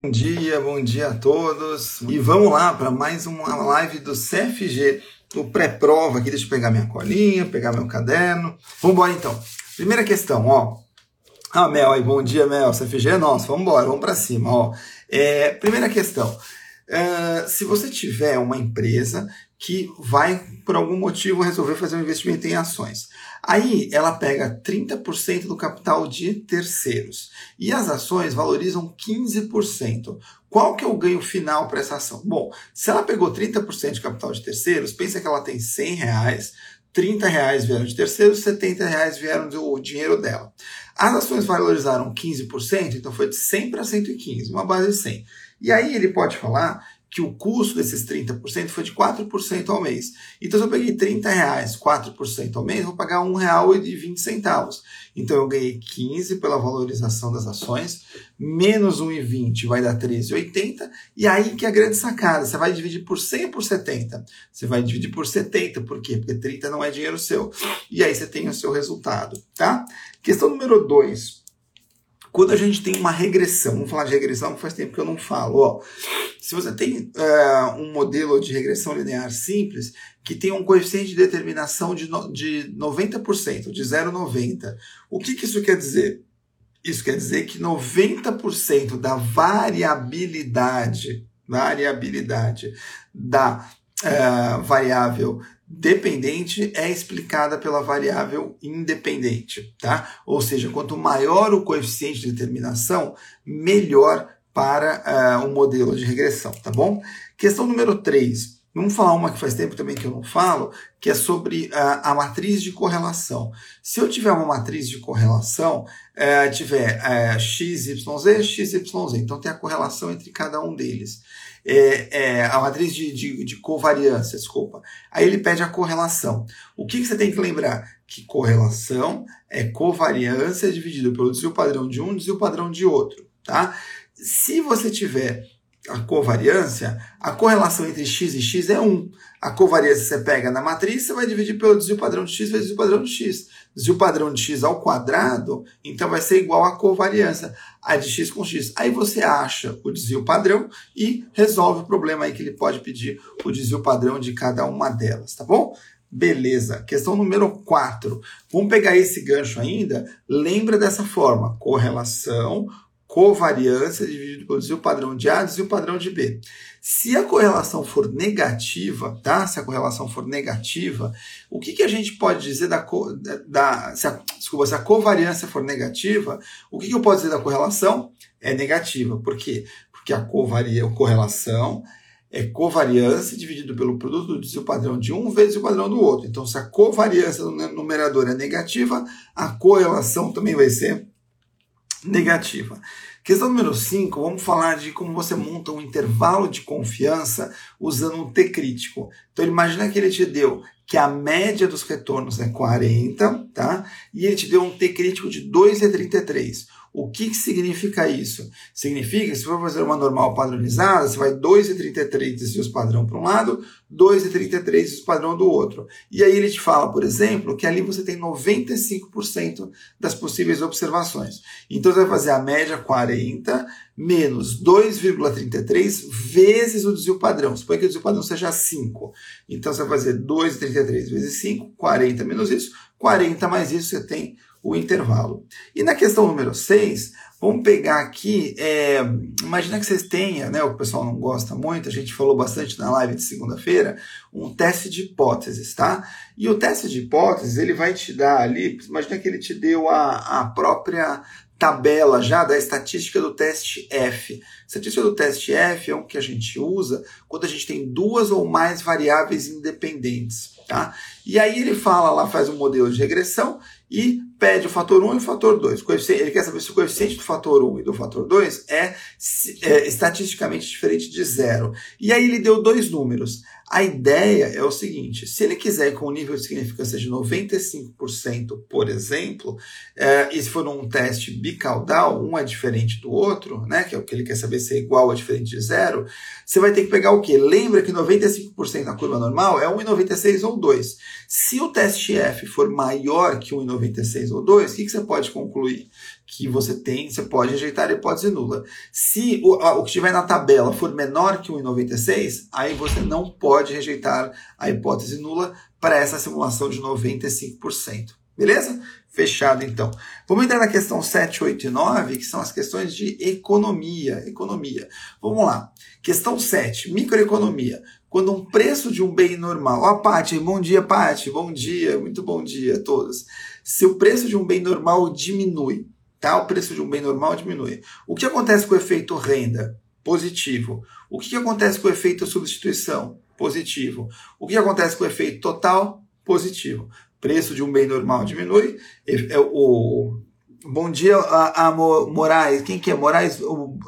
Bom dia, bom dia a todos. E vamos lá para mais uma live do CFG, do pré-prova aqui. Deixa eu pegar minha colinha, pegar meu caderno. Vamos embora então. Primeira questão, ó. Ah, Mel aí, bom dia, Mel. CFG é nosso, vamos embora, vamos para cima, ó. É, primeira questão. Uh, se você tiver uma empresa que vai, por algum motivo, resolver fazer um investimento em ações. Aí ela pega 30% do capital de terceiros e as ações valorizam 15%. Qual que é o ganho final para essa ação? Bom, se ela pegou 30% de capital de terceiros, pensa que ela tem 100 reais, 30 reais vieram de terceiros, 70 reais vieram do dinheiro dela. As ações valorizaram 15%, então foi de 100 para 115, uma base de 100. E aí ele pode falar que o custo desses 30% foi de 4% ao mês. Então, se eu peguei 30 reais, 4% ao mês, eu vou pagar R$ 1,20. Então, eu ganhei 15 pela valorização das ações, menos 1,20 vai dar 13,80, e aí que é a grande sacada, você vai dividir por 100 ou por 70? Você vai dividir por 70, por quê? Porque 30 não é dinheiro seu. E aí você tem o seu resultado, tá? Questão número 2. Quando a gente tem uma regressão, vamos falar de regressão, faz tempo que eu não falo, ó. Se você tem uh, um modelo de regressão linear simples, que tem um coeficiente de determinação de, no, de 90%, de 0,90, o que, que isso quer dizer? Isso quer dizer que 90% da variabilidade, variabilidade da uh, variável dependente é explicada pela variável independente, tá? Ou seja, quanto maior o coeficiente de determinação, melhor para uh, o modelo de regressão, tá bom? Questão número 3. Vamos falar uma que faz tempo também que eu não falo, que é sobre uh, a matriz de correlação. Se eu tiver uma matriz de correlação, uh, tiver uh, x, y, z, x, y, z, então tem a correlação entre cada um deles. É, é, a matriz de, de, de, covariância, desculpa. Aí ele pede a correlação. O que, que você tem que lembrar? Que correlação é covariância dividido pelo desvio padrão de um desvio padrão de outro. Tá? Se você tiver a covariância, a correlação entre x e x é 1. A covariância você pega na matriz, você vai dividir pelo desvio padrão de x vezes desvio padrão de x. Desvio padrão de x ao quadrado, então vai ser igual a covariância, a de x com x. Aí você acha o desvio padrão e resolve o problema aí que ele pode pedir o desvio padrão de cada uma delas, tá bom? Beleza. Questão número 4. Vamos pegar esse gancho ainda. Lembra dessa forma: correlação covariância dividido pelo desvio padrão de A desvio padrão de B. Se a correlação for negativa, tá? Se a correlação for negativa, o que, que a gente pode dizer da, da se a, desculpa, se a covariância for negativa, o que, que eu posso dizer da correlação? É negativa. Por quê? Porque a covaria, a correlação é covariância dividido pelo produto do desvio padrão de um vezes o padrão do outro. Então, se a covariância do numerador é negativa, a correlação também vai ser negativa. Questão número 5, vamos falar de como você monta um intervalo de confiança usando um T crítico. Então imagina que ele te deu que a média dos retornos é 40, tá? E ele te deu um T crítico de 2,33. O que, que significa isso? Significa que se for fazer uma normal padronizada, você vai 2,33 desvios padrão para um lado, 2,33 desvios padrão do outro. E aí ele te fala, por exemplo, que ali você tem 95% das possíveis observações. Então você vai fazer a média 40 menos 2,33 vezes o desvio padrão. Suponha que o desvio padrão seja 5. Então você vai fazer 2,33 vezes 5, 40 menos isso, 40 mais isso, você tem o intervalo. E na questão número 6, vamos pegar aqui, é, imagina que vocês tenham, né, o pessoal não gosta muito, a gente falou bastante na live de segunda-feira, um teste de hipóteses, tá? E o teste de hipóteses, ele vai te dar ali, imagina que ele te deu a, a própria tabela já da estatística do teste F. Estatística do teste F é o que a gente usa quando a gente tem duas ou mais variáveis independentes. Tá? E aí ele fala lá, faz um modelo de regressão e pede o fator 1 e o fator 2. Ele quer saber se o coeficiente do fator 1 e do fator 2 é, é estatisticamente diferente de zero. E aí ele deu dois números. A ideia é o seguinte: se ele quiser com um nível de significância de 95%, por exemplo, é, e se for um teste bicaudal, um é diferente do outro, né, que é o que ele quer saber se é igual ou diferente de zero, você vai ter que pegar o quê? Lembra que 95% na curva normal é 1,96 ou 2. Se o teste F for maior que 1,96 ou 2, o que, que você pode concluir? Que você tem, você pode rejeitar a hipótese nula. Se o, o que estiver na tabela for menor que 1,96, aí você não pode rejeitar a hipótese nula para essa simulação de 95%. Beleza? Fechado então. Vamos entrar na questão 7, 8 e 9, que são as questões de economia. Economia. Vamos lá. Questão 7, microeconomia. Quando um preço de um bem normal. Ó, oh, Paty, bom dia, Paty. Bom dia, muito bom dia a todos. Se o preço de um bem normal diminui, tá? O preço de um bem normal diminui. O que acontece com o efeito renda? Positivo. O que acontece com o efeito substituição? Positivo. O que acontece com o efeito total? Positivo. Preço de um bem normal diminui. É o Bom dia a, a Moraes. Quem que é Moraes?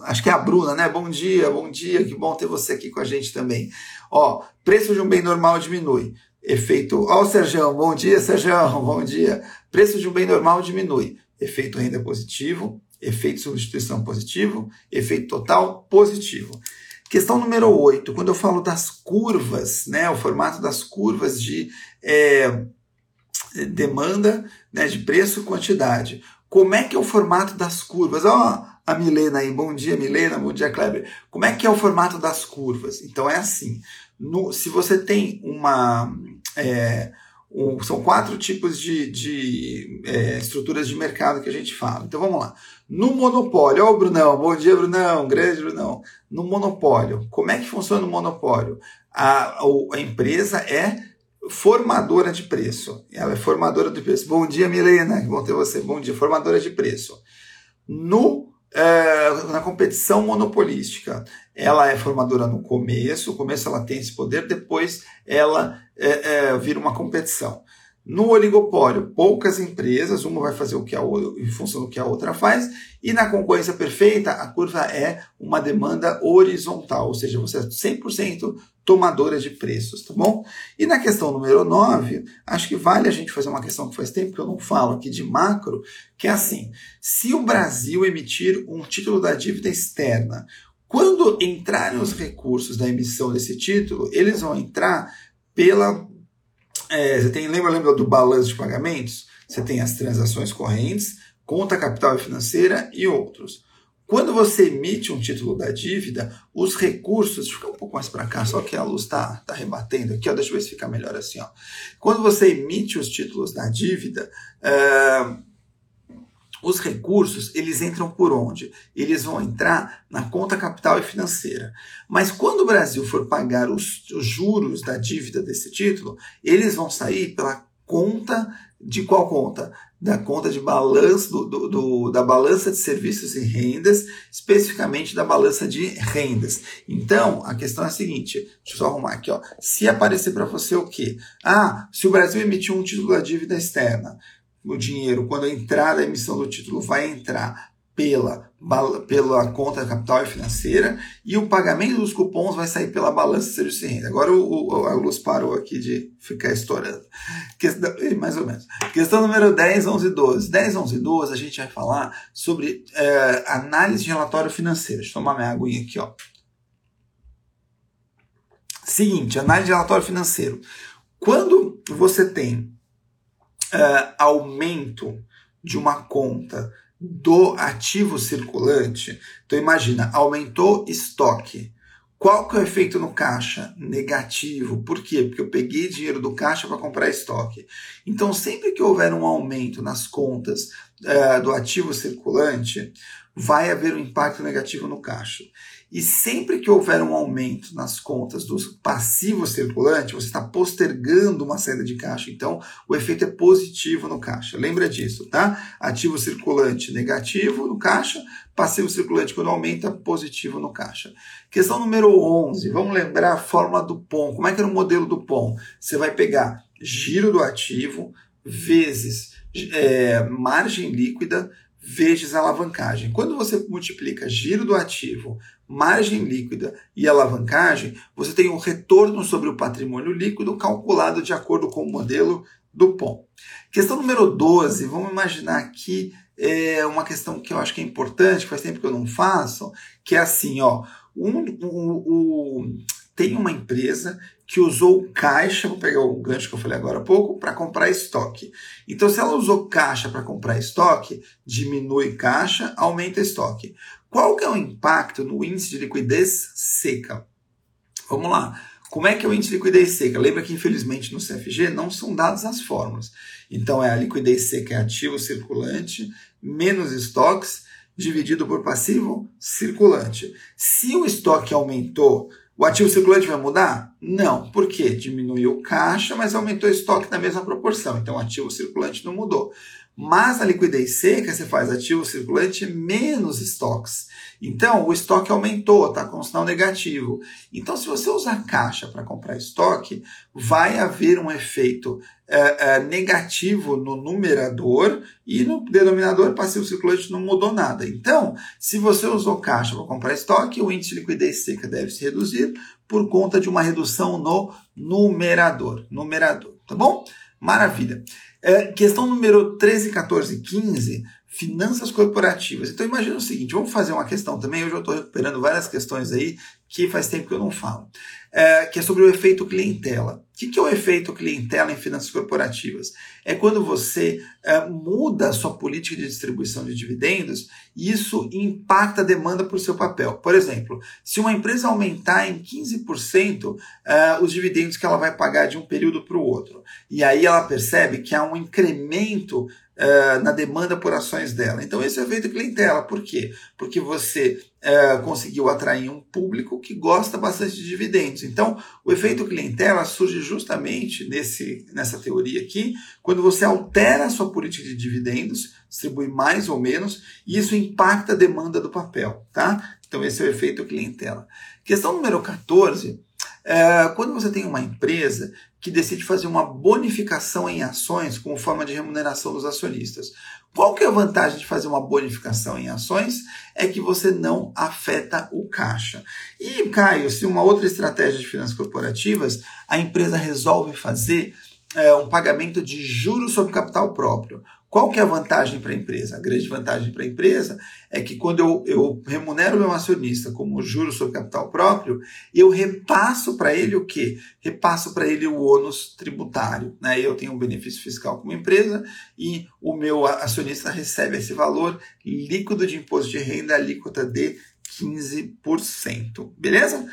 Acho que é a Bruna, né? Bom dia, bom dia. Que bom ter você aqui com a gente também. Ó, preço de um bem normal diminui. Efeito. Ó, o Serjão. Bom dia, Serjão. Bom dia. Preço de um bem normal diminui efeito renda positivo, efeito substituição positivo, efeito total positivo. Questão número 8, quando eu falo das curvas, né, o formato das curvas de é, demanda, né, de preço e quantidade. Como é que é o formato das curvas? Ó, oh, a Milena aí, bom dia Milena, bom dia Kleber. Como é que é o formato das curvas? Então é assim, no, se você tem uma... É, são quatro tipos de, de é, estruturas de mercado que a gente fala. Então vamos lá. No monopólio, ó, oh, Brunão, bom dia, Brunão, grande Brunão. No monopólio, como é que funciona o monopólio? A, a, a empresa é formadora de preço. Ela é formadora de preço. Bom dia, Milena, que bom ter você. Bom dia, formadora de preço. No é, na competição monopolística. Ela é formadora no começo, no começo ela tem esse poder, depois ela é, é, vira uma competição. No oligopólio, poucas empresas, uma vai fazer o que a outra, em função do que a outra faz, e na concorrência perfeita, a curva é uma demanda horizontal, ou seja, você é 100% tomadora de preços, tá bom? E na questão número 9, acho que vale a gente fazer uma questão que faz tempo que eu não falo aqui de macro, que é assim: se o Brasil emitir um título da dívida externa, quando entrarem os recursos da emissão desse título, eles vão entrar pela é, você tem, lembra, lembra do balanço de pagamentos? Você tem as transações correntes, conta capital e financeira e outros. Quando você emite um título da dívida, os recursos. Fica um pouco mais para cá, só que a luz está tá rebatendo aqui, ó, deixa eu ver se fica melhor assim. Ó. Quando você emite os títulos da dívida, é, os recursos, eles entram por onde? Eles vão entrar na conta capital e financeira. Mas quando o Brasil for pagar os, os juros da dívida desse título, eles vão sair pela conta de qual conta? Da conta de balanço, do, do, do, da balança de serviços e rendas, especificamente da balança de rendas. Então, a questão é a seguinte, deixa eu só arrumar aqui, ó. Se aparecer para você o quê? Ah, se o Brasil emitiu um título da dívida externa, o dinheiro, quando entrar a emissão do título, vai entrar pela, pela conta capital e financeira e o pagamento dos cupons vai sair pela balança de serviço e renda. Agora o, o, a luz parou aqui de ficar estourando. Questão, mais ou menos. Questão número 10, 11 e 12. 10, 11 e 12 a gente vai falar sobre é, análise de relatório financeiro. Deixa eu tomar minha aguinha aqui. Ó. Seguinte, análise de relatório financeiro. Quando você tem uh, aumento de uma conta do ativo circulante, então imagina, aumentou estoque. Qual que é o efeito no caixa? Negativo. Por quê? Porque eu peguei dinheiro do caixa para comprar estoque. Então, sempre que houver um aumento nas contas uh, do ativo circulante, vai haver um impacto negativo no caixa. E sempre que houver um aumento nas contas do passivo circulante, você está postergando uma saída de caixa. Então, o efeito é positivo no caixa. Lembra disso, tá? Ativo circulante negativo no caixa, passivo circulante quando aumenta, positivo no caixa. Questão número 11. Vamos lembrar a fórmula do POM. Como é que era o modelo do POM? Você vai pegar giro do ativo vezes é, margem líquida vezes alavancagem. Quando você multiplica giro do ativo, margem líquida e alavancagem, você tem um retorno sobre o patrimônio líquido calculado de acordo com o modelo do POM. Questão número 12, vamos imaginar aqui é uma questão que eu acho que é importante, faz tempo que eu não faço, que é assim, ó, um, um, um tem uma empresa que usou caixa, vou pegar o gancho que eu falei agora há pouco, para comprar estoque. Então, se ela usou caixa para comprar estoque, diminui caixa, aumenta estoque. Qual que é o impacto no índice de liquidez seca? Vamos lá. Como é que é o índice de liquidez seca? Lembra que, infelizmente, no CFG não são dadas as fórmulas. Então, é a liquidez seca é ativo circulante menos estoques dividido por passivo circulante. Se o estoque aumentou, o ativo circulante vai mudar? Não. Por quê? Diminuiu caixa, mas aumentou o estoque na mesma proporção. Então, o ativo circulante não mudou. Mas a liquidez seca, você faz ativo circulante menos estoques. Então, o estoque aumentou, está com um sinal negativo. Então, se você usar caixa para comprar estoque, vai haver um efeito é, é, negativo no numerador e no denominador passivo circulante não mudou nada. Então, se você usou caixa para comprar estoque, o índice de liquidez seca deve se reduzir por conta de uma redução no numerador. Numerador, tá bom? Maravilha. É, questão número 13, 14 e 15, finanças corporativas. Então imagina o seguinte, vamos fazer uma questão também, hoje eu estou recuperando várias questões aí que faz tempo que eu não falo, é, que é sobre o efeito clientela. O que, que é o efeito clientela em finanças corporativas? É quando você é, muda a sua política de distribuição de dividendos e isso impacta a demanda por seu papel. Por exemplo, se uma empresa aumentar em 15% é, os dividendos que ela vai pagar de um período para o outro, e aí ela percebe que há um incremento uh, na demanda por ações dela. Então, esse é o efeito clientela. Por quê? Porque você uh, conseguiu atrair um público que gosta bastante de dividendos. Então, o efeito clientela surge justamente nesse, nessa teoria aqui, quando você altera a sua política de dividendos, distribui mais ou menos, e isso impacta a demanda do papel. Tá? Então, esse é o efeito clientela. Questão número 14 é, quando você tem uma empresa que decide fazer uma bonificação em ações como forma de remuneração dos acionistas, qual que é a vantagem de fazer uma bonificação em ações? É que você não afeta o caixa. E, Caio, se uma outra estratégia de finanças corporativas, a empresa resolve fazer é, um pagamento de juros sobre capital próprio. Qual que é a vantagem para a empresa? A grande vantagem para a empresa é que quando eu, eu remunero meu acionista como juros sobre capital próprio, eu repasso para ele o quê? Repasso para ele o ônus tributário. Né? Eu tenho um benefício fiscal como empresa e o meu acionista recebe esse valor líquido de imposto de renda alíquota de 15%. Beleza?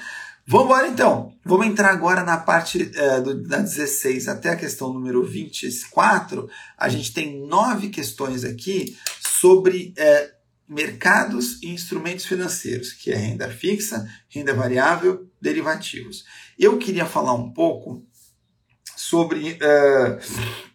Vamos embora então. Vamos entrar agora na parte uh, do, da 16 até a questão número 24. A gente tem nove questões aqui sobre uh, mercados e instrumentos financeiros, que é renda fixa, renda variável, derivativos. Eu queria falar um pouco sobre uh,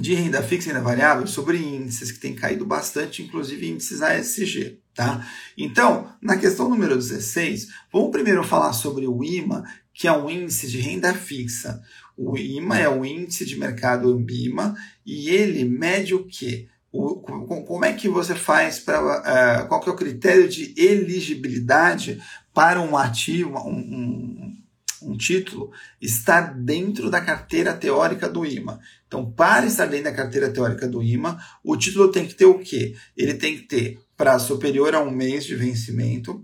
de renda fixa e renda variável, sobre índices que têm caído bastante, inclusive índices ASG. Tá? Então, na questão número 16, vamos primeiro falar sobre o IMA, que é um índice de renda fixa. O IMA é o índice de mercado Ambima e ele mede o quê? O, como é que você faz para. Uh, qual que é o critério de elegibilidade para um ativo, um, um, um título, estar dentro da carteira teórica do IMA? Então, para estar dentro da carteira teórica do IMA, o título tem que ter o quê? Ele tem que ter prazo superior a um mês de vencimento,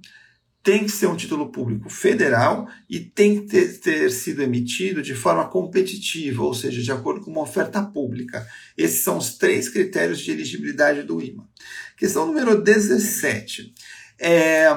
tem que ser um título público federal e tem que ter, ter, sido emitido de forma competitiva, ou seja, de acordo com uma oferta pública. Esses são os três critérios de elegibilidade do IMA. Questão número 17. É,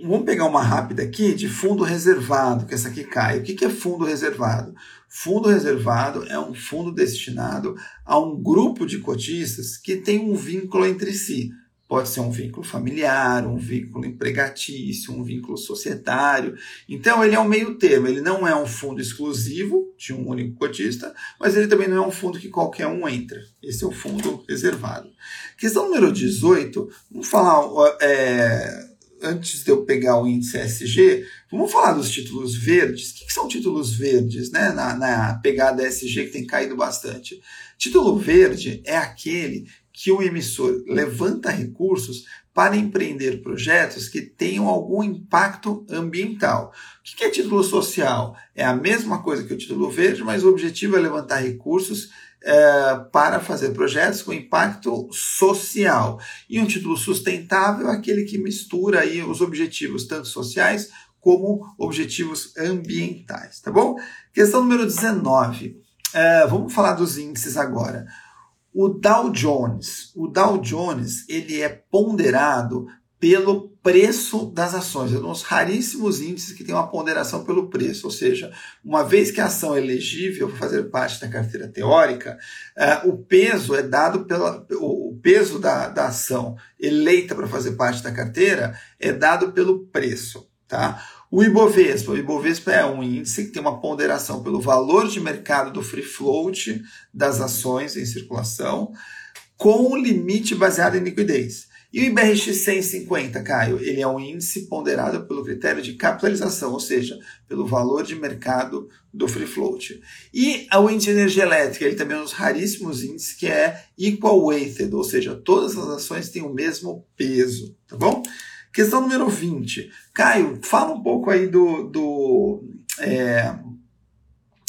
vamos pegar uma rápida aqui de fundo reservado, que essa aqui cai. O que é fundo reservado? Fundo reservado é um fundo destinado a um grupo de cotistas que tem um vínculo entre si. Pode ser um vínculo familiar, um vínculo empregatício, um vínculo societário. Então, ele é um meio termo. Ele não é um fundo exclusivo de um único cotista, mas ele também não é um fundo que qualquer um entra. Esse é o fundo reservado. Questão número 18, vamos falar é, antes de eu pegar o índice SG, vamos falar dos títulos verdes. O que, são títulos verdes, né? Na, na pegada SG que tem caído bastante. Título verde é aquele que o emissor levanta recursos para empreender projetos que tenham algum impacto ambiental. O que é título social? É a mesma coisa que o título verde, mas o objetivo é levantar recursos é, para fazer projetos com impacto social. E um título sustentável é aquele que mistura aí os objetivos tanto sociais como objetivos ambientais, tá bom? Questão número 19. É, vamos falar dos índices agora. O Dow Jones, o Dow Jones, ele é ponderado pelo preço das ações. É um dos raríssimos índices que tem uma ponderação pelo preço, ou seja, uma vez que a ação é elegível para fazer parte da carteira teórica, uh, o peso é dado pela o peso da, da ação eleita para fazer parte da carteira é dado pelo preço, tá? O Ibovespa, o Ibovespa é um índice que tem uma ponderação pelo valor de mercado do free float das ações em circulação, com limite baseado em liquidez. E o IBRX 150, Caio, ele é um índice ponderado pelo critério de capitalização, ou seja, pelo valor de mercado do free float. E o índice de energia elétrica, ele também é um dos raríssimos índices que é equal weighted, ou seja, todas as ações têm o mesmo peso, tá bom? Questão número 20. Caio, fala um pouco aí do. do é...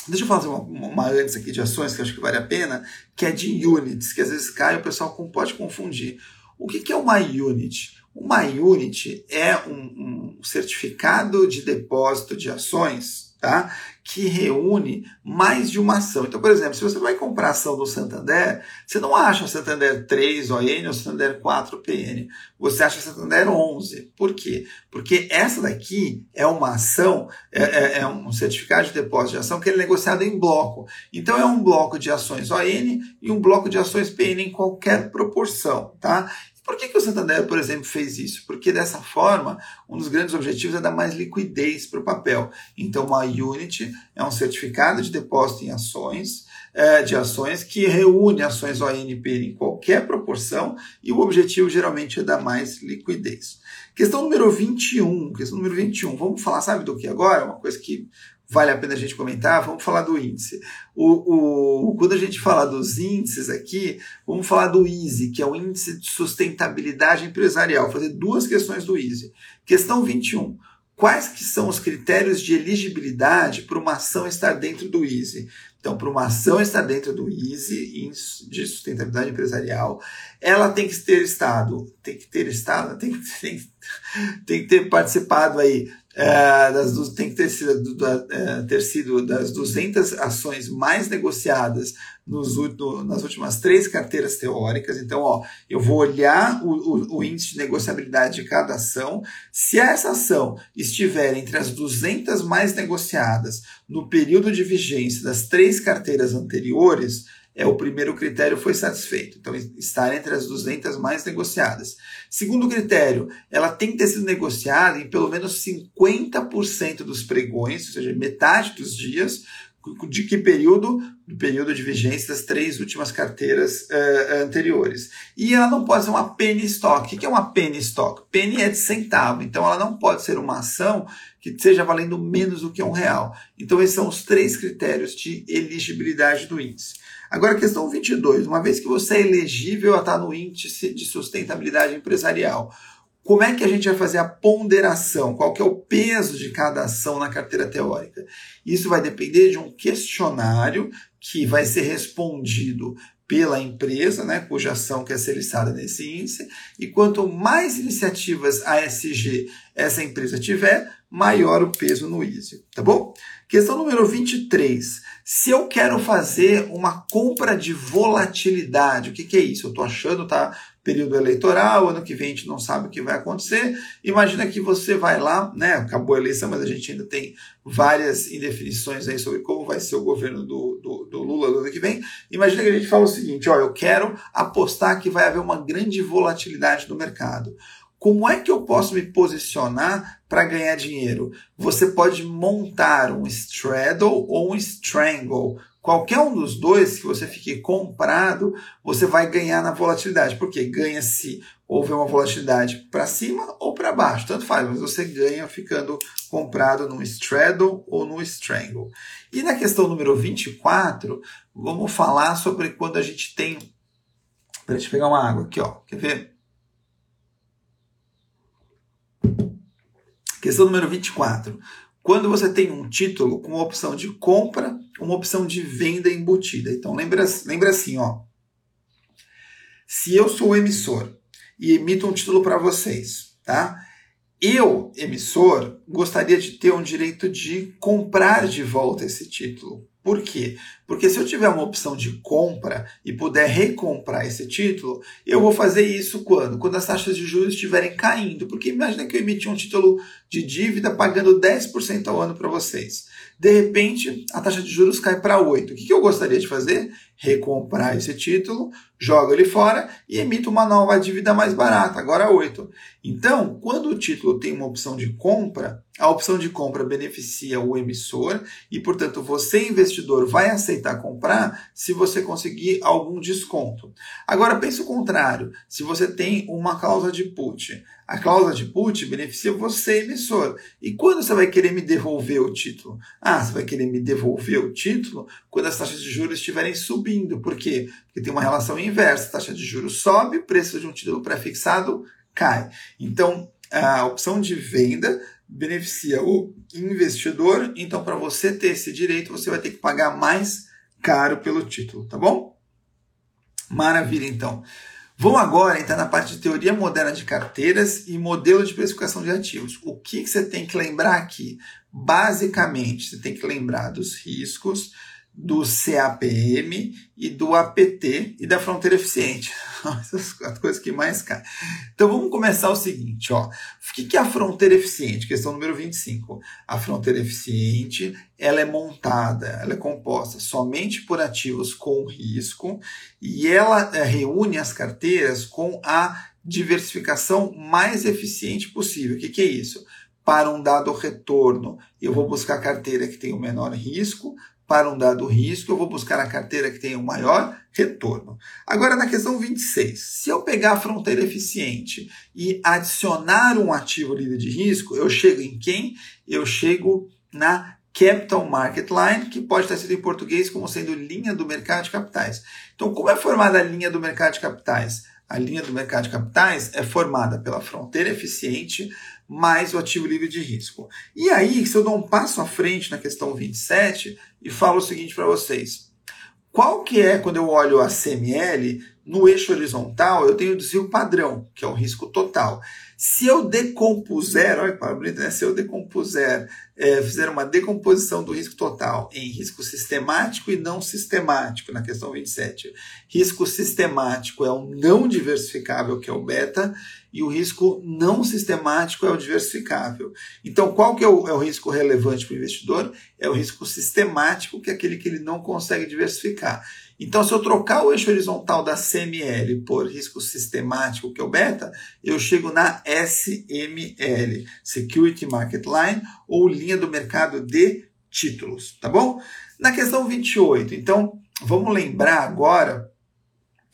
Deixa eu fazer uma, uma, antes aqui de ações que acho que vale a pena, que é de units, que às vezes cai o pessoal pode confundir. O que é uma unit? Uma unit é um, um certificado de depósito de ações tá? que reúne mais de uma ação. Então, por exemplo, se você vai comprar ação do Santander, você não acha Santander 3 ON ou Santander 4 PN. Você acha Santander 11. Por quê? Porque essa daqui é uma ação, é, é, é um certificado de depósito de ação que é negociado em bloco. Então, é um bloco de ações ON e um bloco de ações PN em qualquer proporção. Tá? Por que, que o Santander, por exemplo, fez isso? Porque dessa forma, um dos grandes objetivos é dar mais liquidez para o papel. Então, uma unit é um certificado de depósito em ações, é, de ações que reúne ações ONP em qualquer proporção e o objetivo geralmente é dar mais liquidez. Questão número 21. Questão número 21. Vamos falar, sabe do que agora? Uma coisa que vale a pena a gente comentar, vamos falar do índice. O, o, quando a gente fala dos índices aqui, vamos falar do EASY, que é o Índice de Sustentabilidade Empresarial. Vou fazer duas questões do EASY. Questão 21. Quais que são os critérios de elegibilidade para uma ação estar dentro do EASY? Então, para uma ação estar dentro do EASY, de sustentabilidade empresarial, ela tem que ter estado, tem que ter estado, tem que, tem, tem que ter participado aí é, das, tem que ter sido, é, ter sido das 200 ações mais negociadas nos, no, nas últimas três carteiras teóricas. Então, ó, eu vou olhar o, o, o, índice de negociabilidade de cada ação. Se essa ação estiver entre as 200 mais negociadas no período de vigência das três carteiras anteriores, é o primeiro critério foi satisfeito. Então, estar entre as 200 mais negociadas. Segundo critério, ela tem que ter sido negociada em pelo menos 50% dos pregões, ou seja, metade dos dias, de que período? Do período de vigência das três últimas carteiras uh, anteriores. E ela não pode ser uma penny stock. O que é uma penny stock? Penny é de centavo, então ela não pode ser uma ação que seja valendo menos do que um real. Então esses são os três critérios de elegibilidade do índice. Agora, questão 22. Uma vez que você é elegível a estar no índice de sustentabilidade empresarial, como é que a gente vai fazer a ponderação? Qual que é o peso de cada ação na carteira teórica? Isso vai depender de um questionário que vai ser respondido pela empresa, né, cuja ação quer ser listada nesse índice, e quanto mais iniciativas ASG essa empresa tiver, maior o peso no ISE, tá bom? Questão número 23. Se eu quero fazer uma compra de volatilidade, o que, que é isso? Eu estou achando, tá? Período eleitoral, ano que vem a gente não sabe o que vai acontecer. Imagina que você vai lá, né? Acabou a eleição, mas a gente ainda tem várias indefinições aí sobre como vai ser o governo do, do, do Lula no ano que vem. Imagina que a gente fala o seguinte: ó, eu quero apostar que vai haver uma grande volatilidade no mercado. Como é que eu posso me posicionar para ganhar dinheiro? Você pode montar um straddle ou um strangle. Qualquer um dos dois que você fique comprado, você vai ganhar na volatilidade. Porque ganha se houver uma volatilidade para cima ou para baixo, tanto faz, mas você ganha ficando comprado no straddle ou no strangle. E na questão número 24, vamos falar sobre quando a gente tem. Deixa eu pegar uma água aqui, ó. Quer ver? Questão número 24. Quando você tem um título com uma opção de compra, uma opção de venda embutida. Então lembra, lembra assim, ó. Se eu sou o emissor e emito um título para vocês, tá? eu, emissor, gostaria de ter um direito de comprar de volta esse título. Por quê? Porque se eu tiver uma opção de compra e puder recomprar esse título, eu vou fazer isso quando? Quando as taxas de juros estiverem caindo. Porque imagina que eu emiti um título de dívida pagando 10% ao ano para vocês. De repente, a taxa de juros cai para 8%. O que eu gostaria de fazer? Recomprar esse título, jogo ele fora e emito uma nova dívida mais barata, agora 8%. Então, quando o título tem uma opção de compra, a opção de compra beneficia o emissor e, portanto, você, investidor, vai aceitar comprar se você conseguir algum desconto. Agora, pense o contrário. Se você tem uma cláusula de put, a cláusula de put beneficia você, emissor. E quando você vai querer me devolver o título? Ah, você vai querer me devolver o título quando as taxas de juros estiverem subindo. Por quê? Porque tem uma relação inversa. A taxa de juros sobe, o preço de um título pré-fixado cai. Então, a opção de venda beneficia o investidor. Então, para você ter esse direito, você vai ter que pagar mais caro pelo título, tá bom? Maravilha, então. Vamos agora entrar na parte de teoria moderna de carteiras e modelo de precificação de ativos. O que, que você tem que lembrar aqui? Basicamente, você tem que lembrar dos riscos, do CAPM e do APT e da fronteira eficiente. Essas quatro coisas que mais caem. Então vamos começar o seguinte, ó. O que é a fronteira eficiente? Questão número 25. A fronteira eficiente, ela é montada, ela é composta somente por ativos com risco e ela é, reúne as carteiras com a diversificação mais eficiente possível. O que é isso? Para um dado retorno, eu vou buscar a carteira que tem o menor risco, para um dado risco, eu vou buscar a carteira que tenha o maior retorno. Agora, na questão 26, se eu pegar a fronteira eficiente e adicionar um ativo livre de risco, eu chego em quem? Eu chego na Capital Market Line, que pode estar sido em português como sendo linha do mercado de capitais. Então, como é formada a linha do mercado de capitais? A linha do mercado de capitais é formada pela fronteira eficiente mais o ativo livre de risco. E aí, se eu dou um passo à frente na questão 27 e falo o seguinte para vocês. Qual que é, quando eu olho a CML, no eixo horizontal, eu tenho o desvio padrão, que é o risco total. Se eu decompuser, olha para bonito, né? Se eu decompuser, é, fizer uma decomposição do risco total em risco sistemático e não sistemático, na questão 27. Risco sistemático é o não diversificável, que é o beta, e o risco não sistemático é o diversificável. Então, qual que é o, é o risco relevante para o investidor? É o risco sistemático, que é aquele que ele não consegue diversificar. Então, se eu trocar o eixo horizontal da CML por risco sistemático, que é o beta, eu chego na SML, Security Market Line, ou linha do mercado de títulos, tá bom? Na questão 28, então, vamos lembrar agora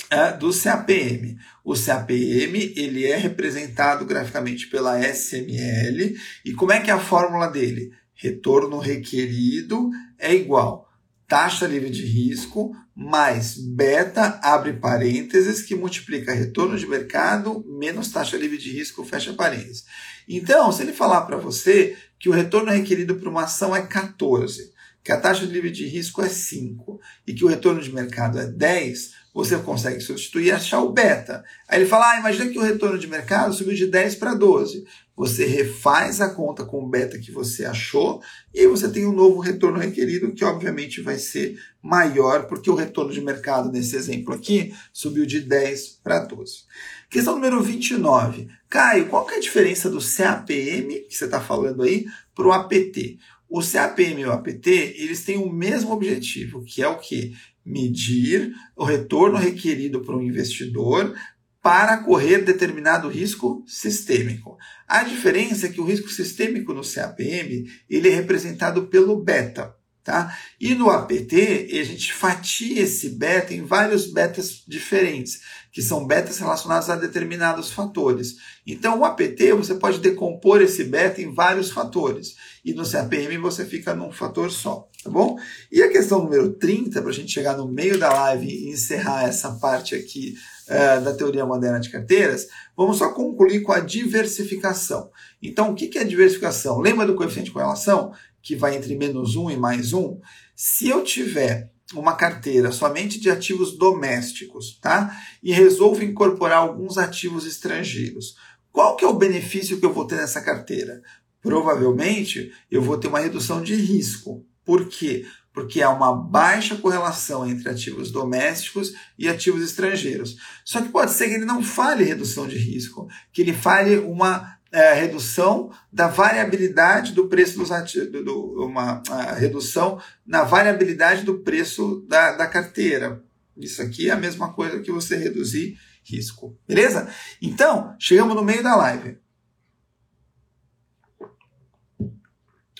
é, do CAPM. O CAPM ele é representado graficamente pela SML. E como é que é a fórmula dele? Retorno requerido é igual taxa livre de risco mais beta, abre parênteses, que multiplica retorno de mercado menos taxa livre de risco, fecha parênteses. Então, se ele falar para você que o retorno requerido para uma ação é 14, que a taxa livre de risco é 5 e que o retorno de mercado é 10, você consegue substituir e achar o beta. Aí ele fala, ah, imagina que o retorno de mercado subiu de 10 para 12. Você refaz a conta com o beta que você achou e aí você tem um novo retorno requerido que obviamente vai ser maior, porque o retorno de mercado nesse exemplo aqui subiu de 10 para 12. Questão número 29. Caio, qual que é a diferença do CAPM, que você está falando aí, para o APT? O CAPM e o APT, eles têm o mesmo objetivo, que é o que? Medir o retorno requerido para um investidor para correr determinado risco sistêmico. A diferença é que o risco sistêmico no CAPM, ele é representado pelo beta. Tá? E no APT, a gente fatia esse beta em vários betas diferentes, que são betas relacionados a determinados fatores. Então, o APT, você pode decompor esse beta em vários fatores. E no CAPM, você fica num fator só, tá bom? E a questão número 30, para a gente chegar no meio da live e encerrar essa parte aqui uh, da teoria moderna de carteiras, vamos só concluir com a diversificação. Então, o que é diversificação? Lembra do coeficiente de correlação? Que vai entre menos um e mais um, se eu tiver uma carteira somente de ativos domésticos, tá? E resolvo incorporar alguns ativos estrangeiros. Qual que é o benefício que eu vou ter nessa carteira? Provavelmente eu vou ter uma redução de risco. Por quê? Porque há uma baixa correlação entre ativos domésticos e ativos estrangeiros. Só que pode ser que ele não fale redução de risco, que ele fale uma é, redução da variabilidade do preço dos ativos, do, uma redução na variabilidade do preço da, da carteira. Isso aqui é a mesma coisa que você reduzir risco. Beleza? Então, chegamos no meio da live.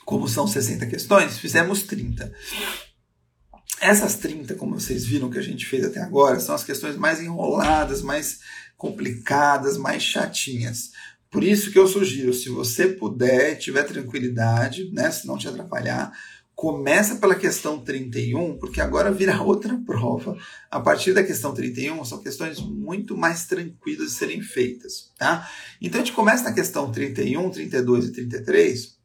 Como são 60 questões, fizemos 30. Essas 30, como vocês viram que a gente fez até agora, são as questões mais enroladas, mais complicadas, mais chatinhas. Por isso que eu sugiro, se você puder, tiver tranquilidade, né, se não te atrapalhar, começa pela questão 31, porque agora vira outra prova. A partir da questão 31, são questões muito mais tranquilas de serem feitas, tá? Então a gente começa na questão 31, 32 e 33,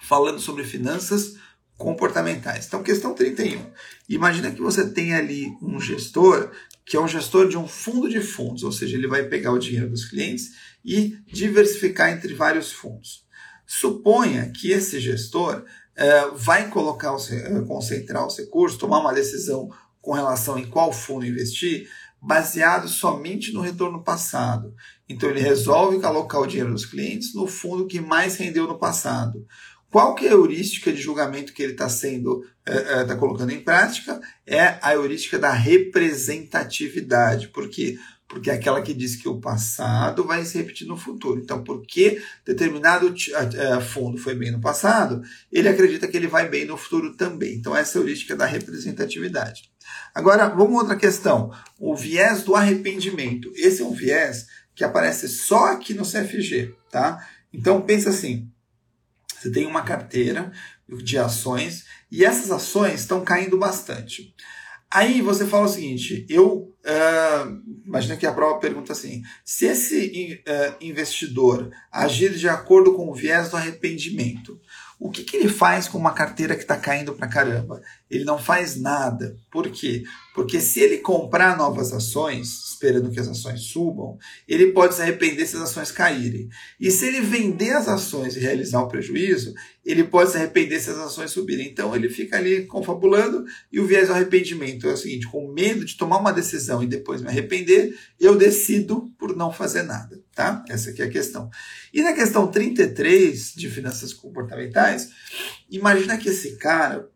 falando sobre finanças comportamentais. Então, questão 31. Imagina que você tem ali um gestor que é um gestor de um fundo de fundos, ou seja, ele vai pegar o dinheiro dos clientes e diversificar entre vários fundos. Suponha que esse gestor é, vai colocar, os, é, concentrar os recursos, tomar uma decisão com relação em qual fundo investir, baseado somente no retorno passado. Então ele resolve alocar o dinheiro dos clientes no fundo que mais rendeu no passado. Qual que é a heurística de julgamento que ele está sendo está colocando em prática? É a heurística da representatividade. Por quê? Porque é aquela que diz que o passado vai se repetir no futuro. Então, porque determinado é, fundo foi bem no passado, ele acredita que ele vai bem no futuro também. Então, essa é a heurística da representatividade. Agora, vamos outra questão. O viés do arrependimento. Esse é um viés que aparece só aqui no CFG, tá? Então, pensa assim. Você tem uma carteira de ações e essas ações estão caindo bastante. Aí você fala o seguinte: eu uh, imagina que a prova pergunta assim: se esse uh, investidor agir de acordo com o viés do arrependimento, o que, que ele faz com uma carteira que está caindo para caramba? Ele não faz nada. Por quê? Porque se ele comprar novas ações, esperando que as ações subam, ele pode se arrepender se as ações caírem. E se ele vender as ações e realizar o prejuízo, ele pode se arrepender se as ações subirem. Então ele fica ali confabulando e o viés do arrependimento é o seguinte: com medo de tomar uma decisão e depois me arrepender, eu decido por não fazer nada. Tá? Essa aqui é a questão. E na questão 33 de finanças comportamentais, imagina que esse cara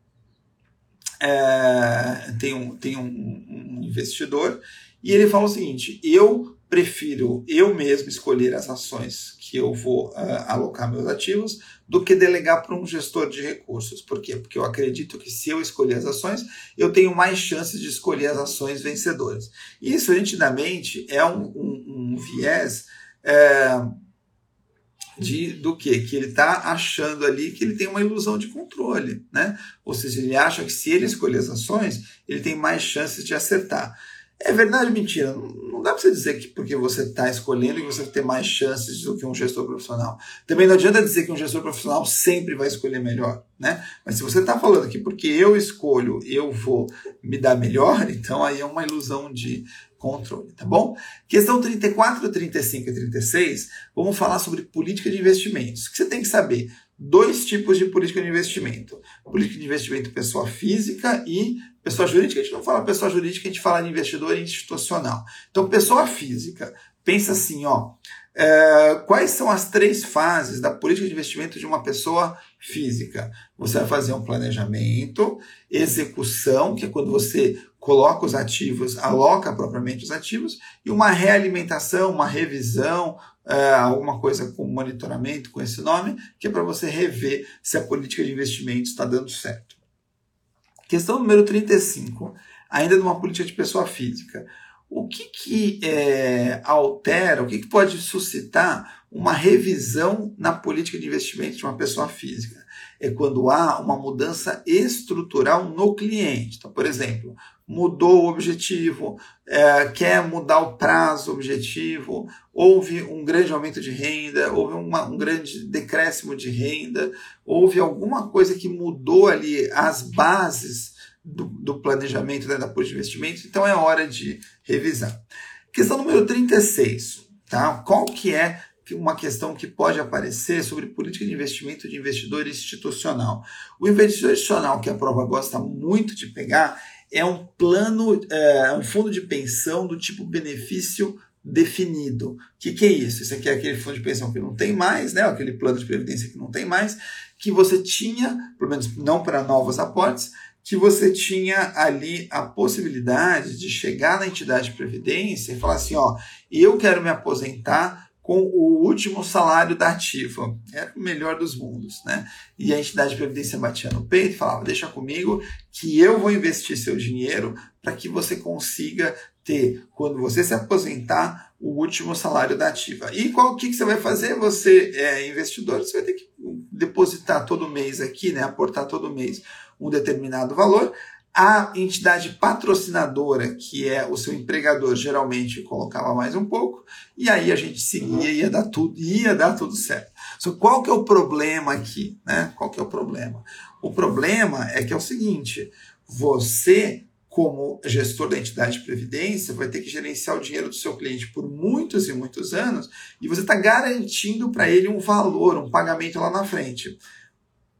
é, tem, um, tem um, um investidor e ele fala o seguinte: eu prefiro eu mesmo escolher as ações que eu vou uh, alocar meus ativos do que delegar para um gestor de recursos. Por quê? Porque eu acredito que se eu escolher as ações, eu tenho mais chances de escolher as ações vencedoras. Isso, nitidamente, é um, um, um viés é, de, do que? Que ele está achando ali que ele tem uma ilusão de controle, né? Ou seja, ele acha que se ele escolher as ações, ele tem mais chances de acertar. É verdade ou mentira? Não dá para você dizer que porque você está escolhendo que você tem mais chances do que um gestor profissional. Também não adianta dizer que um gestor profissional sempre vai escolher melhor, né? Mas se você está falando que porque eu escolho eu vou me dar melhor, então aí é uma ilusão de controle, tá bom? Questão 34, 35 e 36, vamos falar sobre política de investimentos. O que você tem que saber? Dois tipos de política de investimento. Política de investimento pessoa física e pessoa jurídica. A gente não fala pessoa jurídica, a gente fala de investidor institucional. Então, pessoa física, pensa assim, ó, é, quais são as três fases da política de investimento de uma pessoa física? Você vai fazer um planejamento, execução, que é quando você coloca os ativos, aloca propriamente os ativos, e uma realimentação, uma revisão, é, alguma coisa com monitoramento, com esse nome, que é para você rever se a política de investimento está dando certo. Questão número 35, ainda de uma política de pessoa física. O que, que é, altera, o que, que pode suscitar uma revisão na política de investimento de uma pessoa física? É quando há uma mudança estrutural no cliente. Então, por exemplo, mudou o objetivo, é, quer mudar o prazo objetivo, houve um grande aumento de renda, houve uma, um grande decréscimo de renda, houve alguma coisa que mudou ali as bases do, do planejamento né, da política de investimentos, então é hora de revisar. Questão número 36, tá? Qual que é uma questão que pode aparecer sobre política de investimento de investidor institucional. O investidor institucional que a prova gosta muito de pegar é um plano, é, um fundo de pensão do tipo benefício definido. O que, que é isso? Isso aqui é aquele fundo de pensão que não tem mais, né? aquele plano de previdência que não tem mais, que você tinha, pelo menos não para novos aportes, que você tinha ali a possibilidade de chegar na entidade de previdência e falar assim, ó, eu quero me aposentar com o último salário da ativa. Era o melhor dos mundos, né? E a entidade de previdência batia no peito e falava: deixa comigo que eu vou investir seu dinheiro para que você consiga ter, quando você se aposentar, o último salário da ativa. E qual que, que você vai fazer? Você é investidor, você vai ter que depositar todo mês aqui, né? Aportar todo mês um determinado valor. A entidade patrocinadora, que é o seu empregador, geralmente colocava mais um pouco, e aí a gente seguia ia dar tudo, ia dar tudo certo. Só qual que é o problema aqui? Né? Qual que é o problema? O problema é que é o seguinte: você, como gestor da entidade de previdência, vai ter que gerenciar o dinheiro do seu cliente por muitos e muitos anos, e você está garantindo para ele um valor, um pagamento lá na frente.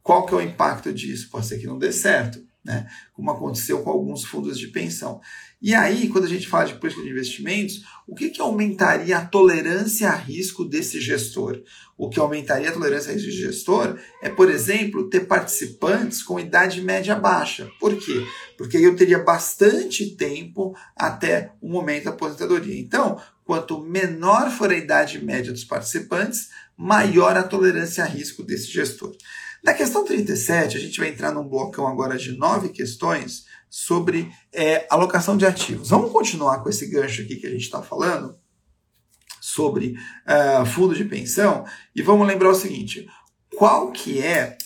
Qual que é o impacto disso? Pode ser que não dê certo, né? como aconteceu com alguns fundos de pensão. E aí, quando a gente fala de política de investimentos, o que, que aumentaria a tolerância a risco desse gestor? O que aumentaria a tolerância a risco desse gestor é, por exemplo, ter participantes com idade média baixa. Por quê? Porque eu teria bastante tempo até o momento da aposentadoria. Então, quanto menor for a idade média dos participantes, maior a tolerância a risco desse gestor. Na questão 37, a gente vai entrar num blocão agora de nove questões sobre é, alocação de ativos. Vamos continuar com esse gancho aqui que a gente está falando sobre uh, fundo de pensão e vamos lembrar o seguinte: qual que é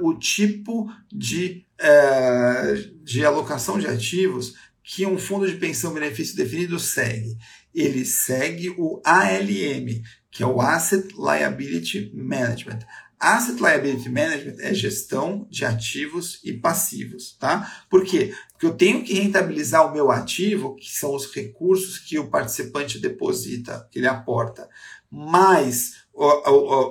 uh, o tipo de, uh, de alocação de ativos que um fundo de pensão benefício definido segue? Ele segue o ALM, que é o Asset Liability Management. Asset Liability Management é gestão de ativos e passivos, tá? Por quê? Porque eu tenho que rentabilizar o meu ativo, que são os recursos que o participante deposita, que ele aporta, mais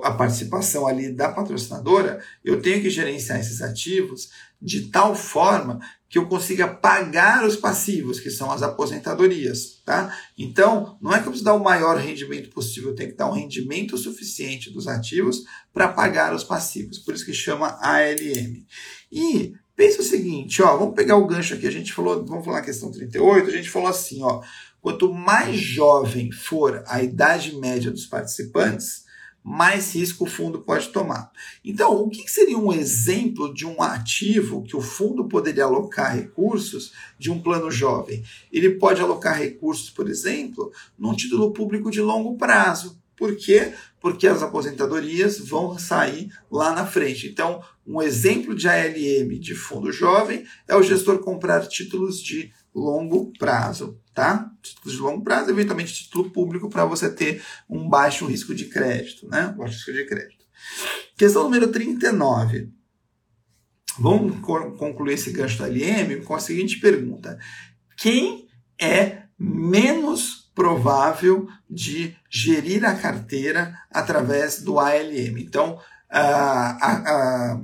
a, participação ali da patrocinadora, eu tenho que gerenciar esses ativos de tal forma que eu consiga pagar os passivos, que são as aposentadorias, tá? Então, não é que eu preciso dar o maior rendimento possível, eu tenho que dar um rendimento suficiente dos ativos para pagar os passivos, por isso que chama ALM. E pensa o seguinte, ó, vamos pegar o gancho aqui, a gente falou, vamos falar a questão 38, a gente falou assim, ó, quanto mais jovem for a idade média dos participantes, mais risco o fundo pode tomar. Então, o que seria um exemplo de um ativo que o fundo poderia alocar recursos de um plano jovem? Ele pode alocar recursos, por exemplo, num título público de longo prazo. Por quê? Porque as aposentadorias vão sair lá na frente. Então, um exemplo de ALM de fundo jovem é o gestor comprar títulos de longo prazo, tá? Títulos de longo prazo, eventualmente título público para você ter um baixo risco de crédito, né? Baixo risco de crédito. Questão número 39. Vamos concluir esse gancho da LM com a seguinte pergunta: quem é menos provável de gerir a carteira através do ALM? Então, a, a, a,